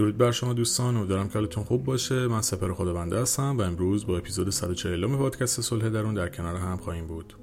درود بر شما دوستان امیدوارم که حالتون خوب باشه. من سپر خداونده هستم و امروز با اپیزود 140 پادکست صلح درون در کنار هم خواهیم بود.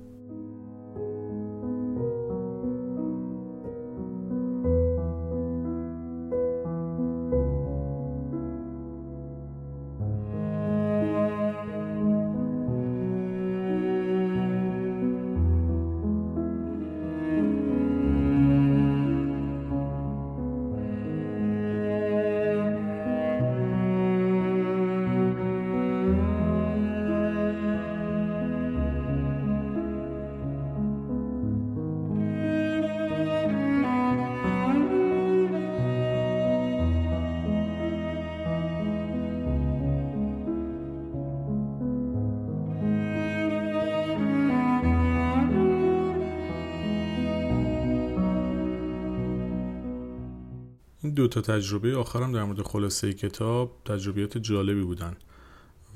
دو تا تجربه آخرم در مورد خلاصه کتاب تجربیات جالبی بودن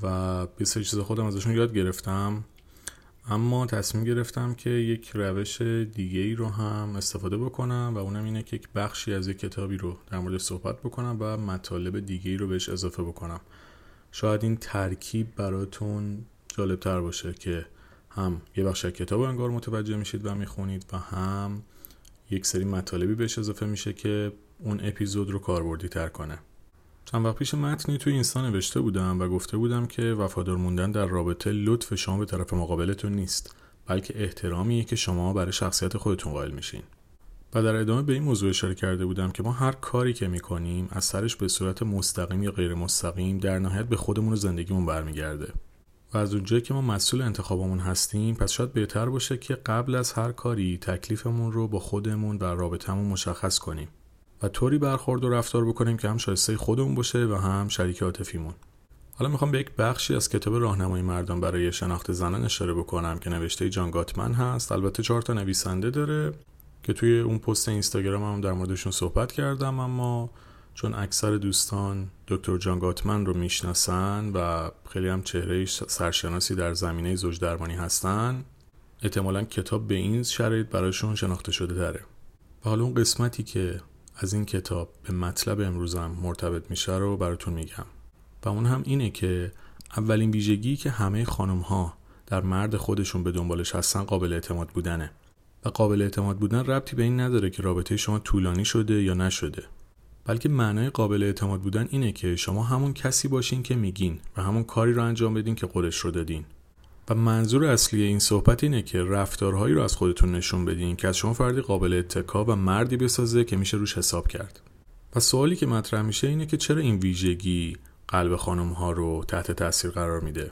و سه چیز خودم ازشون یاد گرفتم. اما تصمیم گرفتم که یک روش دیگه ای رو هم استفاده بکنم و اونم اینه که یک بخشی از یک کتابی رو در مورد صحبت بکنم و مطالب دیگه ای رو بهش اضافه بکنم. شاید این ترکیب براتون جالب تر باشه که هم یه بخش از کتاب انگار متوجه میشید و می‌خونید و هم یک سری مطالبی بهش اضافه میشه که اون اپیزود رو کاربردی تر کنه. چند وقت پیش متنی توی اینستا نوشته بودم و گفته بودم که وفادار موندن در رابطه لطف شما به طرف مقابلتون نیست بلکه احترامیه که شما برای شخصیت خودتون قائل میشین. و در ادامه به این موضوع اشاره کرده بودم که ما هر کاری که می‌کنیم از سرش به صورت مستقیم یا غیر مستقیم در نهایت به خودمون و زندگیمون برمیگرده. و از اونجایی که ما مسئول انتخابمون هستیم پس شاید بهتر باشه که قبل از هر کاری تکلیفمون رو با خودمون و رابطمون مشخص کنیم. و طوری برخورد و رفتار بکنیم که هم شایسته خودمون باشه و هم شریک عاطفیمون. حالا می‌خوام به یک بخشی از کتاب راهنمای مردان برای شناخت زنان اشاره بکنم که نوشته جان گاتمن هست. البته چهار تا نویسنده داره که توی اون پست اینستاگرام هم در موردشون صحبت کردم اما چون اکثر دوستان دکتر جان گاتمن رو می‌شناسن و خیلی هم چهره سرشناسی در زمینه زوج درمانی هستن احتمالا کتاب به این شرایط برایشون شناخته شده داره و حالا اون قسمتی که از این کتاب به مطلب امروزم مرتبط میشه رو براتون میگم و اون هم اینه که اولین ویژگی که همه خانم ها در مرد خودشون به دنبالش هستن قابل اعتماد بودنه. و قابل اعتماد بودن ربطی به این نداره که رابطه شما طولانی شده یا نشده. بلکه معنای قابل اعتماد بودن اینه که شما همون کسی باشین که میگین و همون کاری رو انجام بدین که خودش رو دادین. و منظور اصلی این صحبت اینه که رفتارهایی رو از خودتون نشون بدین که از شما فردی قابل اتکا و مردی بسازه که میشه روش حساب کرد. و سوالی که مطرح میشه اینه که چرا این ویژگی قلب خانم ها رو تحت تاثیر قرار میده؟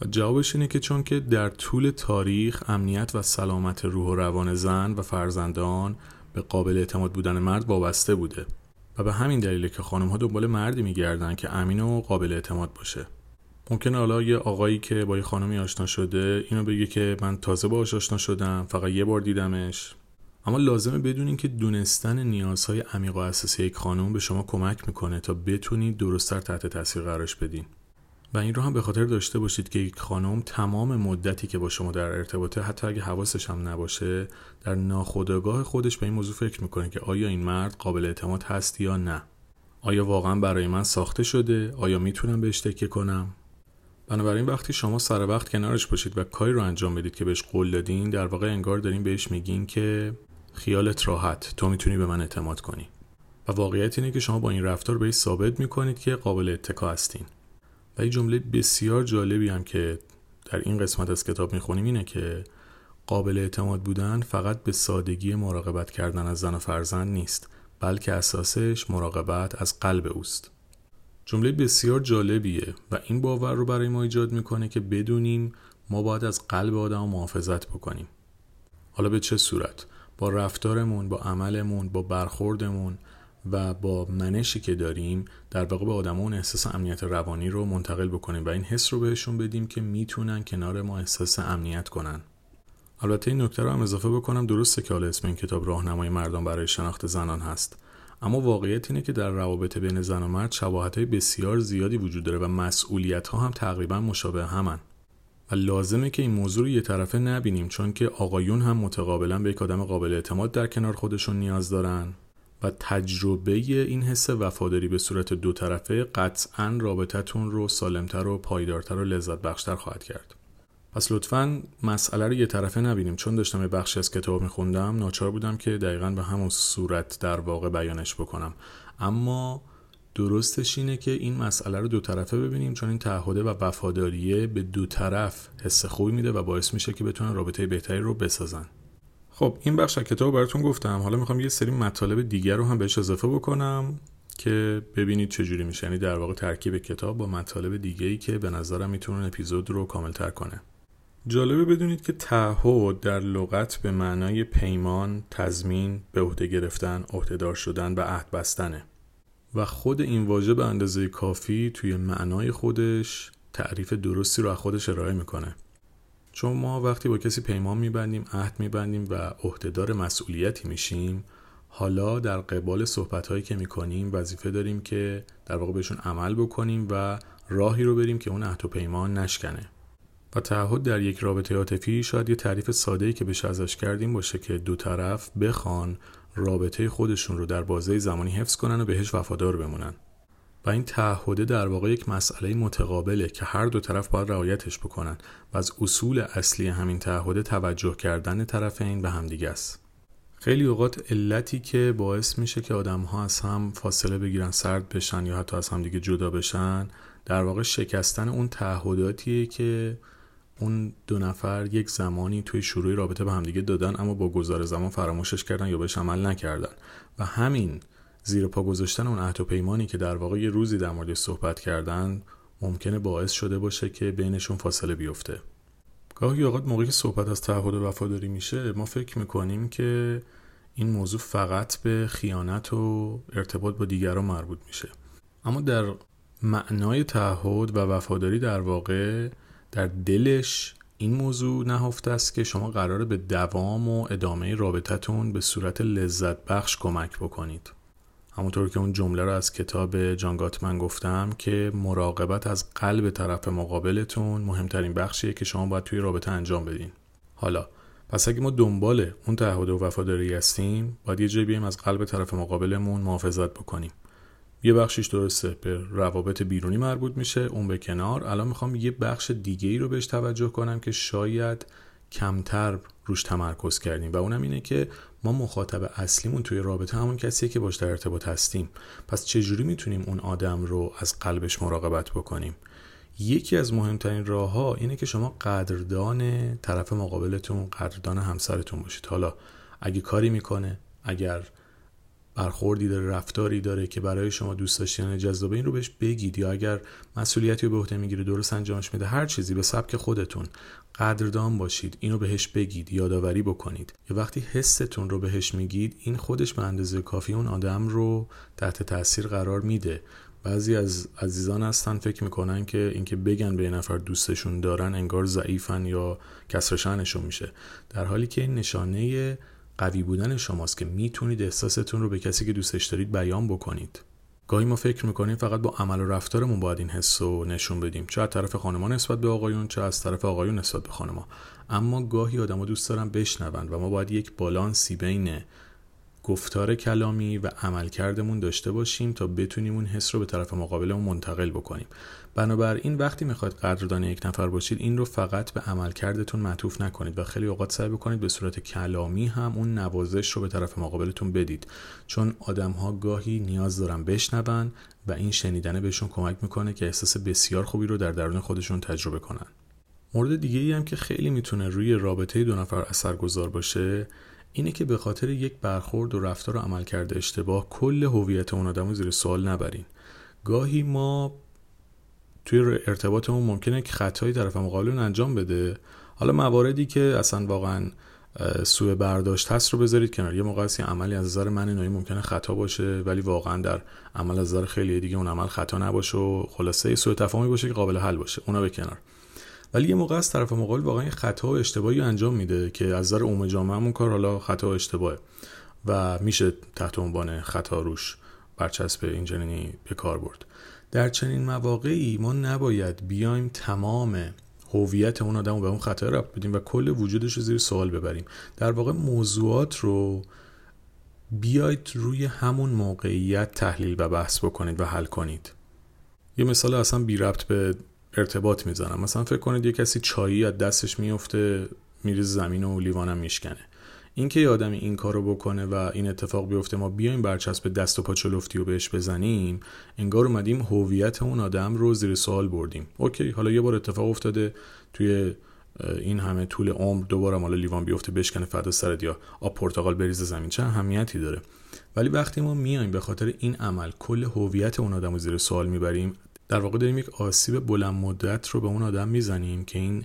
و جوابش اینه که چون که در طول تاریخ امنیت و سلامت روح و روان زن و فرزندان به قابل اعتماد بودن مرد وابسته بوده. و به همین دلیله که خانم ها دنبال مردی میگردن که امین و قابل اعتماد باشه. ممکنه حالا یه آقایی که با یه خانمی آشنا شده اینو بگه که من تازه باهاش آشنا شدم فقط یه بار دیدمش. اما لازمه بدونین که دونستن نیازهای عمیق و اساسی یک خانم به شما کمک می‌کنه تا بتونید درستتر تحت تاثیر قرارش بدین. و این رو هم به خاطر داشته باشید که یک خانم تمام مدتی که با شما در ارتباطه حتی اگه حواسش هم نباشه در ناخودآگاه خودش به این موضوع فکر می‌کنه که آیا این مرد قابل اعتماد هست یا نه. آیا واقعا برای من ساخته شده؟ آیا می‌تونم بهش تکیه کنم؟ بنابراین وقتی شما سر وقت کنارش باشید و کاری رو انجام بدید که بهش قول دادین در واقع انگار دارین بهش میگین که خیالت راحت تو می‌تونی به من اعتماد کنی. و واقعیت اینه که شما با این رفتار بهش ثابت می‌کنید که قابل اتکا هستین. و این جمله بسیار جالبی هم که در این قسمت از کتاب می‌خونیم اینه که قابل اعتماد بودن فقط به سادگی مراقبت کردن از زن و فرزند نیست بلکه اساسش مراقبت از قلب اوست. جمله بسیار جالبیه و این باور رو برای ما ایجاد می‌کنه که بدونیم ما باید از قلب آدم محافظت بکنیم. حالا به چه صورت؟ با رفتارمون با عملمون با برخوردمون و با منشی که داریم در واقع به آدمون احساس امنیت روانی رو منتقل بکنیم و این حس رو بهشون بدیم که می‌تونن کنار ما احساس امنیت کنن. البته این نکته رو هم اضافه بکنم درسته که حالا اسم این کتاب راهنمای مردان برای شناخت زنان هست. اما واقعیت اینه که در روابط بین زن و مرد شباهت های بسیار زیادی وجود داره و مسئولیت ها هم تقریبا مشابه همن. و لازمه که این موضوع رو یه طرفه نبینیم چون که آقایون هم متقابلا به یک آدم قابل اعتماد در کنار خودشون نیاز دارن و تجربه این حس وفاداری به صورت دو طرفه قطعا رابطتون رو سالمتر و پایدارتر و لذت بخشتر خواهد کرد. پس لطفا مسئله رو یه طرفه نبینیم. چون داشتم یه بخشی از کتاب میخوندم ناچار بودم که دقیقا به همون صورت در واقع بیانش بکنم. اما درستش اینه که این مسئله رو دو طرفه ببینیم چون این تعهده و وفاداریه به دو طرف حس خوبی میده و باعث میشه که بتونن رابطه بهتری رو بسازن. خب این بخش از کتاب براتون گفتم. حالا می‌خوام یه سری مطالب دیگر رو هم بهش اضافه بکنم که ببینید چجوری میشه. یعنی در واقع ترکیب کتاب با مطالب دیگه ای که به نظرم می‌تونه اپیزود رو کاملتر کنه. جالبه بدونید که تعهد در لغت به معنای پیمان، تضمین، به عهده گرفتن، عهدهدار شدن و عهد بستنه. و خود این واژه به اندازه کافی توی معنای خودش تعریف درستی رو از خودش ارائه می‌کنه. چون ما وقتی با کسی پیمان میبندیم عهد میبندیم و عهدهدار مسئولیتی میشیم حالا در قبال صحبت هایی که می‌کنیم وظیفه داریم که در واقع بهشون عمل بکنیم و راهی رو بریم که اون عهد و پیمان نشکنه. و تعهد در یک رابطه عاطفی شاید یه تعریف ساده ای که بهش ازش کردیم باشه که دو طرف بخوان رابطه خودشون رو در بازه زمانی حفظ کنن و بهش وفادار بمونن. و این تعهده در واقع یک مسئله متقابله که هر دو طرف باید رعایتش بکنن و از اصول اصلی همین تعهده توجه کردن طرفین به همدیگه است. خیلی اوقات علتی که باعث میشه که آدم ها از هم فاصله بگیرن سرد بشن یا حتی از هم دیگه جدا بشن در واقع شکستن اون تعهداتیه که اون دو نفر یک زمانی توی شروع رابطه به همدیگه دادن اما با گذار زمان فراموشش کردن یا بهش عمل نکردن. و همین زیر پا گذاشتن اون عهد و پیمانی که در واقع یه روزی در موردش صحبت کردن ممکنه باعث شده باشه که بینشون فاصله بیفته. گاهی اوقات موقعی که صحبت از تعهد و وفاداری میشه ما فکر می‌کنیم که این موضوع فقط به خیانت و ارتباط با دیگران مربوط میشه. اما در معنای تعهد و وفاداری در واقع در دلش این موضوع نهفته است که شما قراره به دوام و ادامه رابطتون به صورت لذت بخش کمک بکنید. همونطور که اون جمله رو از کتاب جان گاتمن گفتم که مراقبت از قلب طرف مقابلتون مهمترین بخشیه که شما باید توی رابطه انجام بدین. حالا پس اگه ما دنبال اون تعهد و وفاداری هستیم باید یه جایی بیایم از قلب طرف مقابلمون محافظت بکنیم. یه بخشیش درسته به روابط بیرونی مربوط میشه. اون به کنار. الان می‌خوام یه بخش دیگه ای رو بهش توجه کنم که شاید کمتر روش تمرکز کردیم. و اونم اینه که ما مخاطب اصلیمون توی رابطه همون کسیه که باش در ارتباط هستیم. پس چجوری می‌تونیم اون آدم رو از قلبش مراقبت بکنیم؟ یکی از مهمترین راه ها اینه که شما قدردان طرف مقابلتون قدردان همسرتون باشید. حالا اگه کاری می‌کنه اگر برخوردی داره رفتاری داره که برای شما دوست داشتن جذابه این رو بهش بگید. یا اگر مسئولیتی رو به عهده می‌گیره درست انجامش میده هر چیزی به سبک خودتون قدردان باشید اینو بهش بگید یادآوری بکنید. یا وقتی حستون رو بهش میگید این خودش به اندازه کافی اون آدم رو تحت تاثیر قرار میده. بعضی از عزیزان هستن فکر می‌کنن که اینکه بگن به یه نفر دوستشون دارن انگار ضعیفن یا کسرشنشون میشه. در حالی که این نشانه قوی بودن شماست که می‌تونید احساستون رو به کسی که دوستش دارید بیان بکنید. گاهی ما فکر می‌کنیم فقط با عمل و رفتارمون باید این حس رو نشون بدیم چه از طرف خانما نسبت به آقایون چه از طرف آقایون نسبت به خانما اما گاهی آدما دوست دارن بشنوند و ما باید یک بالانسی بین گفتار کلامی و عملکردمون داشته باشیم تا بتونیم اون حس رو به طرف مقابلمون منتقل بکنیم. بنابراین وقتی می‌خواید قدردان یک نفر باشید این رو فقط به عملکردتون معطوف نکنید و خیلی اوقات سعی بکنید به صورت کلامی هم اون نوازش رو به طرف مقابلتون بدید. چون آدم ها گاهی نیاز دارن بشنون و این شنیدن بهشون کمک می‌کنه که احساس بسیار خوبی رو در درون خودشون تجربه کنن. مورد دیگه ای هم که خیلی می‌تونه روی رابطه دو نفر اثرگذار باشه اینه که به خاطر یک برخورد و رفتار و عمل کرده اشتباه کل هویت اون آدم رو زیر سوال نبرین. گاهی ما توی ارتباطمون ممکنه که خطایی طرف مقابل انجام بده. حالا مواردی که اصلا واقعا سوء برداشت هست رو بذارید کنار. یه موقع یه عملی از نظر من نوعی ممکنه خطا باشه ولی واقعا در عمل از نظر خیلی دیگه اون عمل خطا نباشه و خلاصه سوء تفاهمی باشه که قابل حل باشه. اونا به کنار. ولی یه موقع از طرف مقابل واقعا خطا و اشتباهی انجام میده که از نظر عموم جامعهمون کار حالا خطا و اشتباهه و میشه تحت عنوان خطا روش برچسب اینجنینی به کار برد. در چنین مواقعی ما نباید بیایم تمام هویت اون آدم رو به اون خطا رفت بدیم و کل وجودش رو زیر سوال ببریم. در واقع موضوعات رو بیاید روی همون موقعیت تحلیل و بحث بکنید و حل کنید. یه مثال اصلا بی ربط به ارتباط می‌زنم. مثلا فکر کنید یه کسی چایی از دستش میفته میره زمین و لیوانم میشکنه. اینکه یه آدمی این کارو بکنه و این اتفاق بیفته ما بیایم برچسب دست و پا بهش بزنیم انگار اومدیم هویت اون آدم رو زیر سوال بردیم. اوکی حالا یه بار اتفاق افتاده توی این همه طول عمر دوباره مال لیوان بیفته بشکنه فردا سرت یا آب پرتقال بریزه زمین. چه اهمیتی داره؟ ولی وقتی ما میایم به خاطر این عمل کل هویت اون آدم رو زیر سوال می‌بریم در واقع داریم یک آسیب بلند مدت رو به اون آدم می‌زنیم که این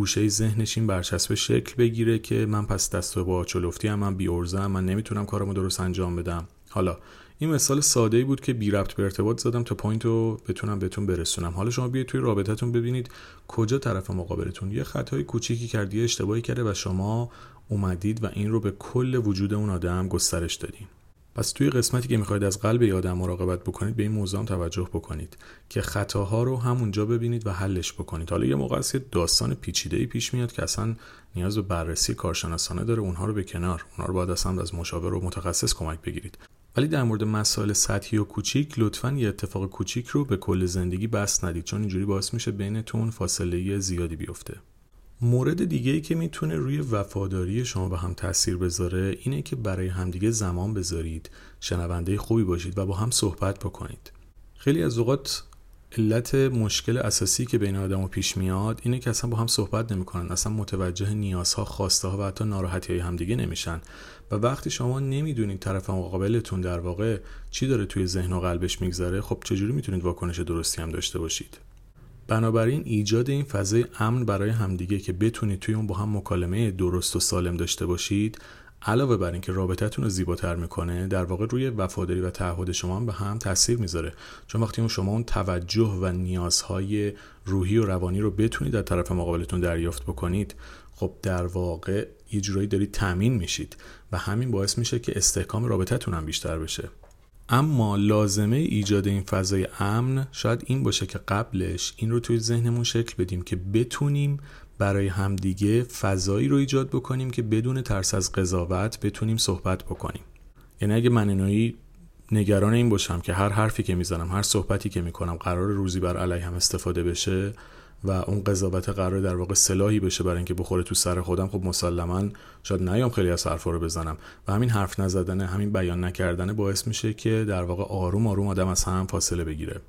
گوشه ذهنش این برچسب شکل بگیره که من پس دست و پا چلفتی‌ام من بی‌عرضه‌م من نمی‌تونم کارمو درست انجام بدم. حالا این مثال ساده ای بود که بی ربط به ارتباط زدم تا point رو بتونم بهتون برسونم. حالا شما بیاید توی رابطتون ببینید کجا طرف مقابلتون. یه خطای کوچیکی کردی اشتباهی کرده و شما اومدید و این رو به کل وجود اون آدم گسترش دادین. پس توی قسمتی که می‌خواید از قلب یادم مراقبت بکنید به این موضوع توجه بکنید که خطاها رو همونجا ببینید و حلش بکنید. حالا یه موقع است که داستان پیچیده ای پیش میاد که اصلا نیاز به بررسی کارشناسانه داره اونها رو به کنار اونها رو باید اصلا از مشاور و متخصص کمک بگیرید. ولی در مورد مسائل سطحی و کوچیک لطفا یه اتفاق کوچیک رو به کل زندگی بس ندید چون اینجوری باعث میشه بینتون فاصله زیادی بیفته. مورد دیگه ای که می‌تونه روی وفاداری شما به هم تاثیر بذاره اینه که برای همدیگه زمان بذارید شنونده خوبی باشید و با هم صحبت بکنید. خیلی از اوقات علت مشکل اساسی که بین آدم و پیش میاد اینه که اصلا با هم صحبت نمی‌کنن اصلا متوجه نیازها خواسته ها و حتی ناراحتی های همدیگه نمیشن. و وقتی شما نمی‌دونید طرف مقابلتون در واقع چی داره توی ذهن و قلبش میگذره خب چجوری می‌تونید واکنش درستی هم داشته باشید؟ بنابراین ایجاد این فضای امن برای همدیگه که بتونید توی اون با هم مکالمه درست و سالم داشته باشید علاوه بر اینکه رابطتون رو زیباتر می‌کنه در واقع روی وفاداری و تعهد شما هم به هم تاثیر می‌ذاره. چون وقتی اون شما اون توجه و نیازهای روحی و روانی رو بتونید در طرف مقابلتون دریافت بکنید خب در واقع یه جورایی دارید تامین میشید و همین باعث میشه که استحکام رابطتون هم بیشتر بشه. اما لازمه ایجاد این فضای امن شاید این باشه که قبلش این رو توی ذهنمون شکل بدیم که بتونیم برای همدیگه فضایی رو ایجاد بکنیم که بدون ترس از قضاوت بتونیم صحبت بکنیم. یعنی اگه من اینایی نگران این باشم که هر حرفی که می‌زنم هر صحبتی که می‌کنم قرار روزی بر علیه هم استفاده بشه و اون قضاوت قرار در واقع سلاحی بشه برای اینکه بخوره تو سر خودم خب مسلما شاید نیام خیلی از حرفا رو بزنم. و همین حرف نزدن همین بیان نکردن باعث میشه که در واقع آروم آروم آدم از هم فاصله بگیره.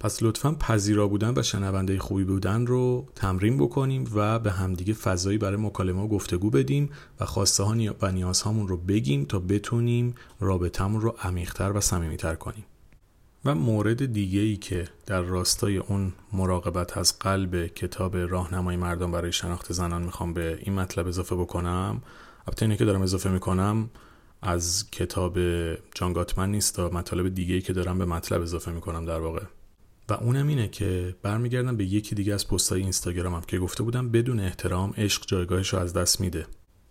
پس لطفا پذیرا بودن و شنونده خوبی بودن رو تمرین بکنیم و به همدیگه فضایی برای مکالمه و گفتگو بدیم و خواسته ها و نیازهامون رو بگیم تا بتونیم رابطمون رو عمیقتر و صمیمیتر کنیم. و مورد دیگه ای که در راستای اون مراقبت از قلب کتاب راهنمای مردم برای شناخت زنان می‌خوام به این مطلب اضافه بکنم. البته اینه که دارم اضافه می‌کنم از کتاب جان گاتمن نیست تا مطالب دیگه ای که دارم به مطلب اضافه می‌کنم در واقع. و اونم اینه که برمیگردم به یکی دیگه از پستای اینستاگرامم که گفته بودم بدون احترام عشق جایگاهش رو از دست میده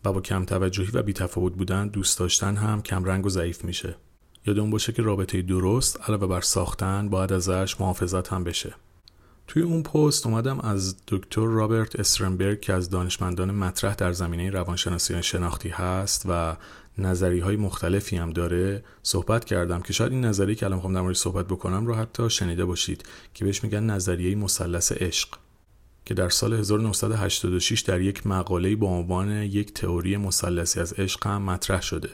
و با کم توجهی و بیتفاوت بودن دوست داشتن هم کم رنگ و ضعیف میشه. یادمون باشه که رابطه درست علاوه بر ساختن باید ازش محافظت هم بشه. توی اون پست اومدم از دکتر رابرت استرنبرگ که از دانشمندان مطرح در زمینه روانشناسی شناختی هست و نظری های مختلفی هم داره صحبت کردم که شاید این نظریه که الان می‌خوام در موردش صحبت بکنم رو حتی شنیده باشید که بهش میگن نظریه مثلث عشق که در سال 1986 در یک مقاله با عنوان یک تئوری مثلثی از عشق هم مطرح شده.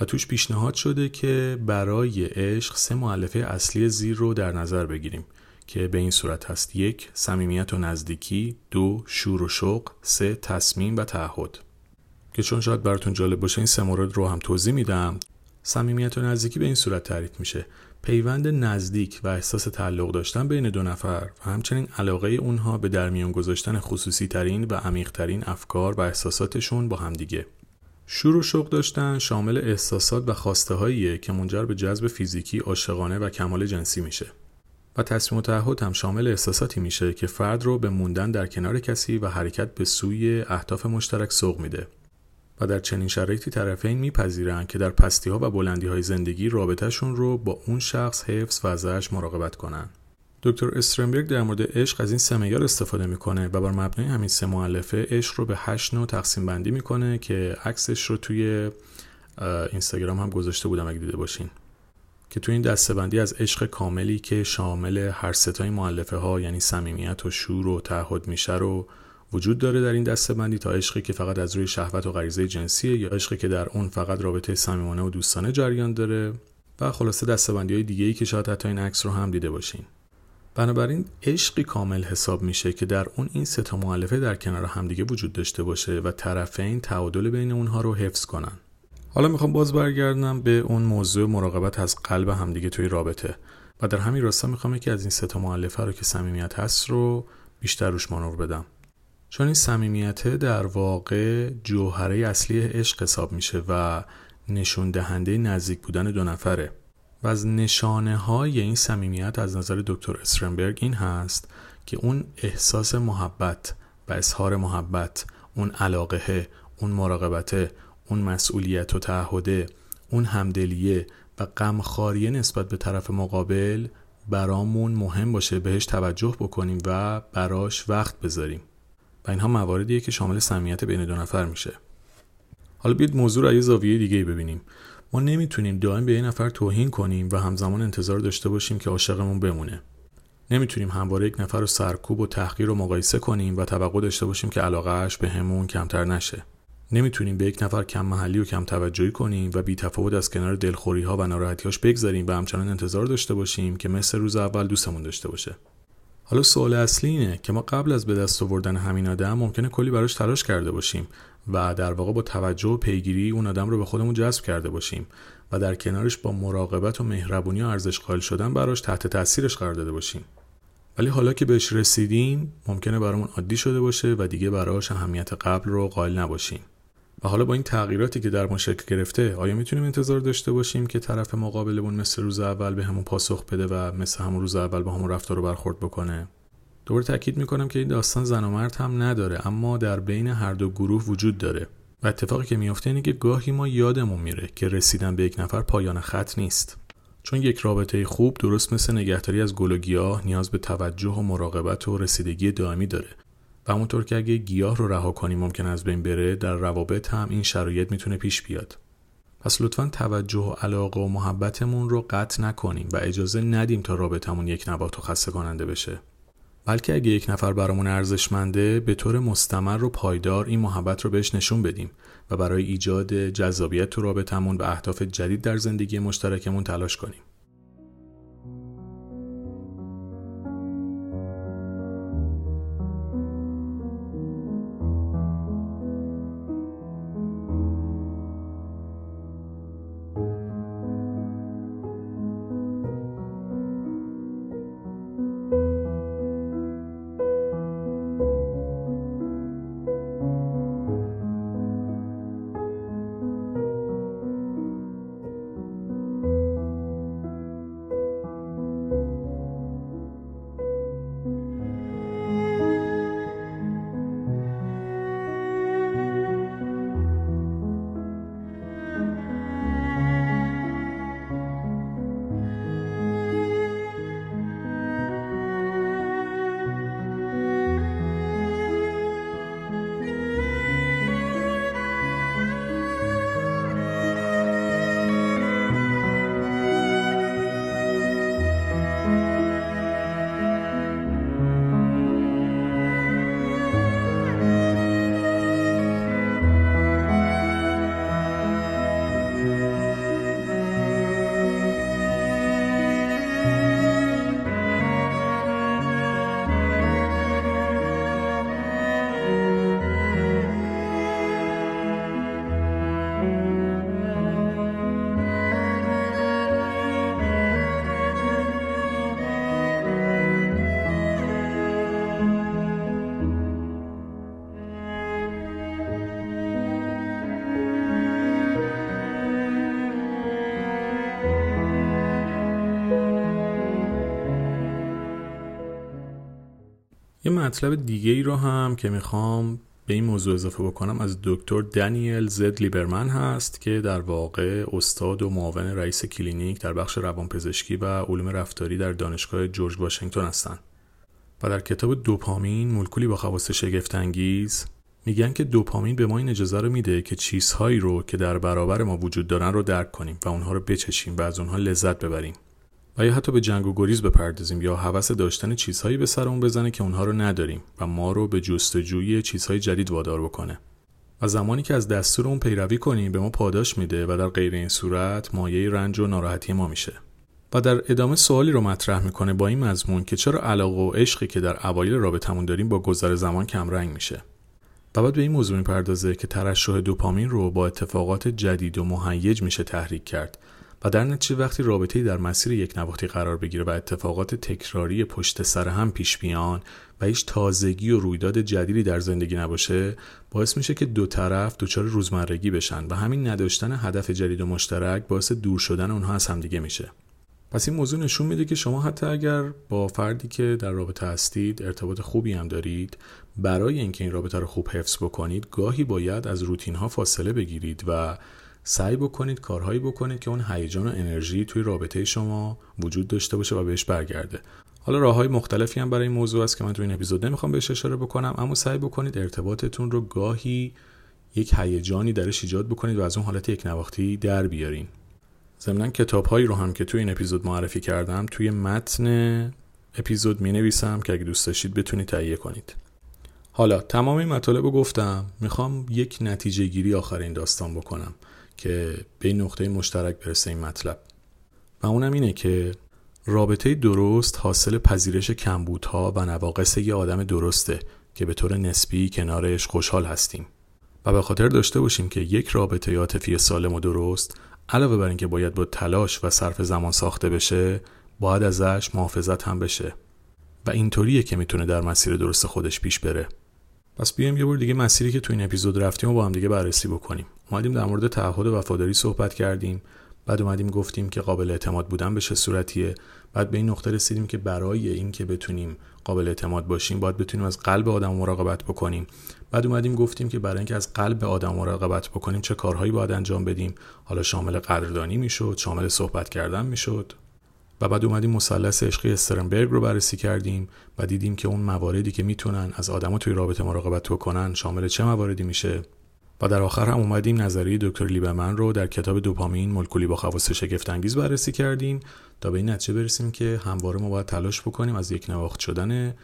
و توش پیشنهاد شده که برای عشق سه معلفه اصلی زیر رو در نظر بگیریم که به این صورت هست. یک صمیمیت و نزدیکی. دو شور و شوق. سه تصمیم و تعهد. که چون شاید براتون جالب باشه این سه مورد رو هم توضیح میدم. صمیمیت و نزدیکی به این صورت تعریف میشه. پیوند نزدیک و احساس تعلق داشتن بین دو نفر و همچنین علاقه اونها به درمیان گذاشتن خصوصی ترین و عمیق ترین افکار و احساساتشون با همدیگه. شور و شوق داشتن شامل احساسات و خواسته هاییه که منجر به جذب فیزیکی، عاشقانه و کمال جنسی میشه. و تصمیم و تعهد هم شامل احساساتی میشه که فرد رو به موندن در کنار کسی و حرکت به سوی اهداف مشترک سوق میده. و در چنین شرایطی طرفین میپذیرن که در پستی ها و بلندی های زندگی رابطهشون رو با اون شخص حفظ و ازش مراقبت کنن. دکتر استرنبرگ در مورد عشق از این سه معیار استفاده می‌کنه و بر مبنای همین سه مؤلفه عشق رو به هشت نوع تقسیم بندی می‌کنه که عکسش رو توی اینستاگرام هم گذاشته بودم اگه دیده باشین. که تو این دستبندی از عشق کاملی که شامل هر ستای معلفه ها یعنی صمیمیت و شور و تعهد میشه رو وجود داره در این دستبندی تا عشقی که فقط از روی شهوت و غریزه جنسیه یا عشقی که در اون فقط رابطه صمیمانه و دوستانه جریان داره. و خلاصه دستبندی های دیگه ای که شاید حتی این عکس رو هم دیده باشین. بنابراین عشقی کامل حساب میشه که در اون این سه تا مؤلفه در کنار همدیگه وجود داشته باشه و طرفین تعادل بین اونها رو حفظ کنن. حالا می‌خوام باز برگردم به اون موضوع مراقبت از قلب همدیگه توی رابطه و در همین راستا می‌خوام که از این سه تا مؤلفه رو که صمیمیت هست رو بیشتر روش مانور بدم. چون این صمیمیت در واقع جوهره اصلی عشق حساب میشه و نشون دهنده نزدیک بودن دو نفره. از نشانه های این صمیمیت از نظر دکتر اسرنبرگ این هست که اون احساس محبت و اظهار محبت اون علاقه اون مراقبته اون مسئولیت و تعهده اون همدلیه و غمخواریه نسبت به طرف مقابل برامون مهم باشه بهش توجه بکنیم و براش وقت بذاریم. و اینها مواردیه که شامل صمیمیت بین دو نفر میشه. حالا بیاید موضوع رو از زاویه دیگه ببینیم. ما نمی‌تونیم دائم به یه نفر توهین کنیم و همزمان انتظار داشته باشیم که عاشقمون بمونه. نمی‌تونیم همواره یک نفر رو سرکوب و تحقیر و مقایسه کنیم و توقع داشته باشیم که علاقهش به همون کمتر نشه. نمی‌تونیم به یک نفر کم محلی و کم توجهی کنیم و بی تفاوت از کنار دلخوری ها و ناراحتیاش بگذاریم و همچنان انتظار داشته باشیم که مثل روز اول دوستمون داشته باشه. حالا سوال اصلی اینه که ما قبل از به دست آوردن همین آدم ممکنه کلی براش تلاش کرده باشیم و در واقع با توجه و پیگیری اون آدم رو به خودمون جذب کرده باشیم و در کنارش با مراقبت و مهربونی و ارزش قائل شدن براش تحت تاثیرش قرار داده باشیم. ولی حالا که بهش رسیدیم ممکنه برامون عادی شده باشه و دیگه براش اهمیت قبل رو قائل نباشیم. و حالا با این تغییراتی که در ما شکل گرفته آیا می‌تونیم انتظار داشته باشیم که طرف مقابلمون مثل روز اول به همون پاسخ بده و مثل همون روز اول با همون رفتار رو برخورد بکنه؟ دوباره تاکید می‌کنم که این داستان زن و مرد هم نداره اما در بین هر دو گروه وجود داره. و اتفاقی که میفته اینه که گاهی ما یادمون میره که رسیدن به یک نفر پایان خط نیست. چون یک رابطه خوب درست مثل نگهداری از گل و گیاه نیاز به توجه و مراقبت و رسیدگی دائمی داره. و همونطور که اگه گیاه رو رها کنیم ممکن از بین بره در روابط هم این شرایط می‌تونه پیش بیاد. پس لطفا توجه و علاقه و محبتمون رو قطع نکنیم و اجازه ندیم تا رابطمون یک نبات و خسته کننده بشه. بلکه اگه یک نفر برامون ارزشمنده به طور مستمر و پایدار این محبت رو بهش نشون بدیم و برای ایجاد جذابیت تو رابطمون و اهداف جدید در زندگی مشترکمون تلاش کنیم. مطلب دیگه ای رو هم که می‌خوام به این موضوع اضافه بکنم از دکتر دانیل زد لیبرمن هست که در واقع استاد و معاون رئیس کلینیک در بخش روانپزشکی و علوم رفتاری در دانشگاه جورج واشنگتن هستند و در کتاب دوپامین مولکولی با خواص شگفتانگیز میگن که دوپامین به ما این اجازه رو میده که چیزهایی رو که در برابر ما وجود دارن رو درک کنیم و اونها رو بچشیم و از اونها لذت ببریم. و یا حتی به جنگ و گریز بپردازیم یا هوس داشتن چیزهایی به سرمون بزنه که اونها رو نداریم و ما رو به جستجوی چیزهای جدید وادار بکنه. و زمانی که از دستور اون پیروی کنیم به ما پاداش میده و در غیر این صورت مایه رنج و ناراحتی ما میشه. و در ادامه سوالی رو مطرح می‌کنه با این مضمون که چرا علاقه و عشقی که در اوایل رابطمون داریم با گذر زمان کمرنگ میشه. و بعد به این موضوع می‌پردازه که ترشح دوپامین رو با اتفاقات جدید و مهیج میشه تحریک کرد. و در نتیجه وقتی رابطه‌ای در مسیر یک نواختی قرار بگیره و اتفاقات تکراری پشت سر هم پیش بیان و هیچ تازگی و رویداد جدیدی در زندگی نباشه باعث میشه که دو طرف دچار روزمرگی بشن و همین نداشتن هدف جدید و مشترک باعث دور شدن اونها از همدیگه میشه. پس این موضوع نشون میده که شما حتی اگر با فردی که در رابطه هستید ارتباط خوبی هم دارید برای اینکه این رابطه رو خوب حفظ بکنید گاهی باید از روتین ها فاصله بگیرید و سعی بکنید کارهایی بکنید که اون هیجان و انرژی توی رابطه شما وجود داشته باشه و بهش برگرده. حالا راه های مختلفی هم برای این موضوع است که من تو این اپیزود نمی‌خوام بهش اشاره بکنم اما سعی بکنید ارتباطتون رو گاهی یک هیجانی درش ایجاد بکنید و از اون حالت یک نواختی در بیارین. ضمنا کتاب هایی رو هم که توی این اپیزود معرفی کردم توی متن اپیزود می نویسم که اگه دوست داشتید بتونید تهیه کنید. حالا تمام این مطالب رو گفتم می‌خوام یک نتیجه گیری آخر این داستان بکنم. که به این نقطه مشترک برسه این مطلب. و اونم اینه که رابطه درست حاصل پذیرش کمبودها و نواقص یه آدم درسته که به طور نسبی کنارش خوشحال هستیم. و به خاطر داشته باشیم که یک رابطه عاطفی سالم و درست علاوه بر اینکه باید با تلاش و صرف زمان ساخته بشه باید ازش محافظت هم بشه. و اینطوریه که می‌تونه در مسیر درست خودش پیش بره. پس بیایم یه بار دیگه مسیری که تو این اپیزود رفتیم و با هم دیگه بررسی بکنیم. اومدیم در مورد تعهد وفاداری صحبت کردیم. بعد اومدیم گفتیم که قابل اعتماد بودن به چه صورتیه؟ بعد به این نقطه رسیدیم که برای اینکه بتونیم قابل اعتماد باشیم باید بتونیم از قلب آدم مراقبت بکنیم. بعد اومدیم گفتیم که برای اینکه از قلب آدم مراقبت بکنیم چه کارهایی باید انجام بدیم؟ حالا شامل قدردانی می‌شد شامل صحبت کردن می‌شد. و بعد اومدیم مثلث عشقی استرنبرگ رو بررسی کردیم و دیدیم که اون مواردی که می‌تونن از آدما توی رابطه مراقبت بکنن شامل چه مواردی میشه؟ و در آخر هم اومدیم نظریه دکتر لیبرمن رو در کتاب دوپامین مولکولی با خواص شگفت انگیز بررسی کردیم تا به این نتیجه برسیم که همواره ما باید تلاش بکنیم از یک نواخت شدن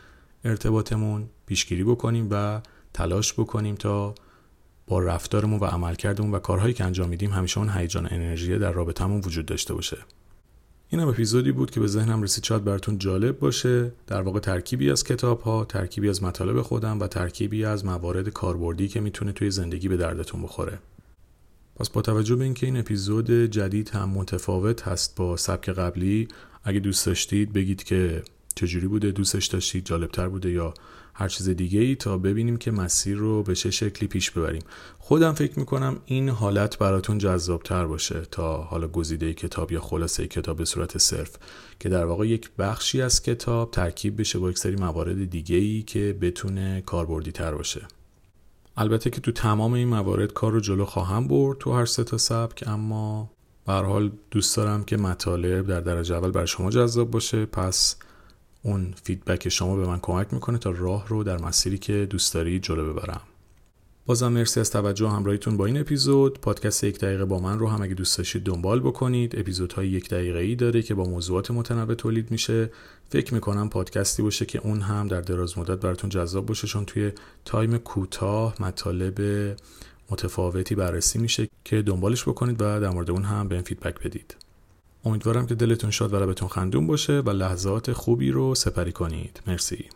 ارتباطمون پیشگیری بکنیم و تلاش بکنیم تا با رفتارمون و عملکردمون و کارهایی که انجام میدیم همیشه اون هیجان انرژی در رابطمون وجود داشته باشه. این اپیزودی بود که به ذهنم رسید شاید براتون جالب باشه. در واقع ترکیبی از کتاب ها ترکیبی از مطالب خودم و ترکیبی از موارد کاربردی که می‌تونه توی زندگی به دردتون بخوره. پس با توجه به اینکه این اپیزود جدید هم متفاوت هست با سبک قبلی اگه دوست داشتید بگید که چجوری بوده دوستش داشتید جالبتر بوده یا هر چیز دیگه ای تا ببینیم که مسیر رو به چه شکلی پیش ببریم. خودم فکر می‌کنم این حالت براتون جذابتر باشه تا حالا گزیده کتاب یا خلاصه کتاب به صورت صرف که در واقع یک بخشی از کتاب ترکیب بشه با یک سری موارد دیگه ای که بتونه کاربردی تر باشه. البته که تو تمام این موارد کار رو جلو خواهم برد تو هر سه تا سبک اما به حال دوست دارم که مطالب در درجه اول بر شما جذاب باشه. پس اون فیدبک شما به من کمک می‌کنه تا راه رو در مسیری که دوست دارید جلو ببرم. بازم مرسی از توجه همراهیتون با این اپیزود. پادکست یک دقیقه با من رو هم اگه دوست داشتید دنبال بکنید. اپیزودهای یک دقیقه ای داره که با موضوعات متنوع تولید میشه. فکر می‌کنم پادکستی باشه که اون هم در دراز مدت براتون جذاب باشه چون توی time کوتاه مطالب متفاوتی بررسی میشه که دنبالش بکنید و در مورد اون هم بهم feedback بدید. امیدوارم که دلتون شاد و لبتون خندون باشه و لحظات خوبی رو سپری کنید. مرسی.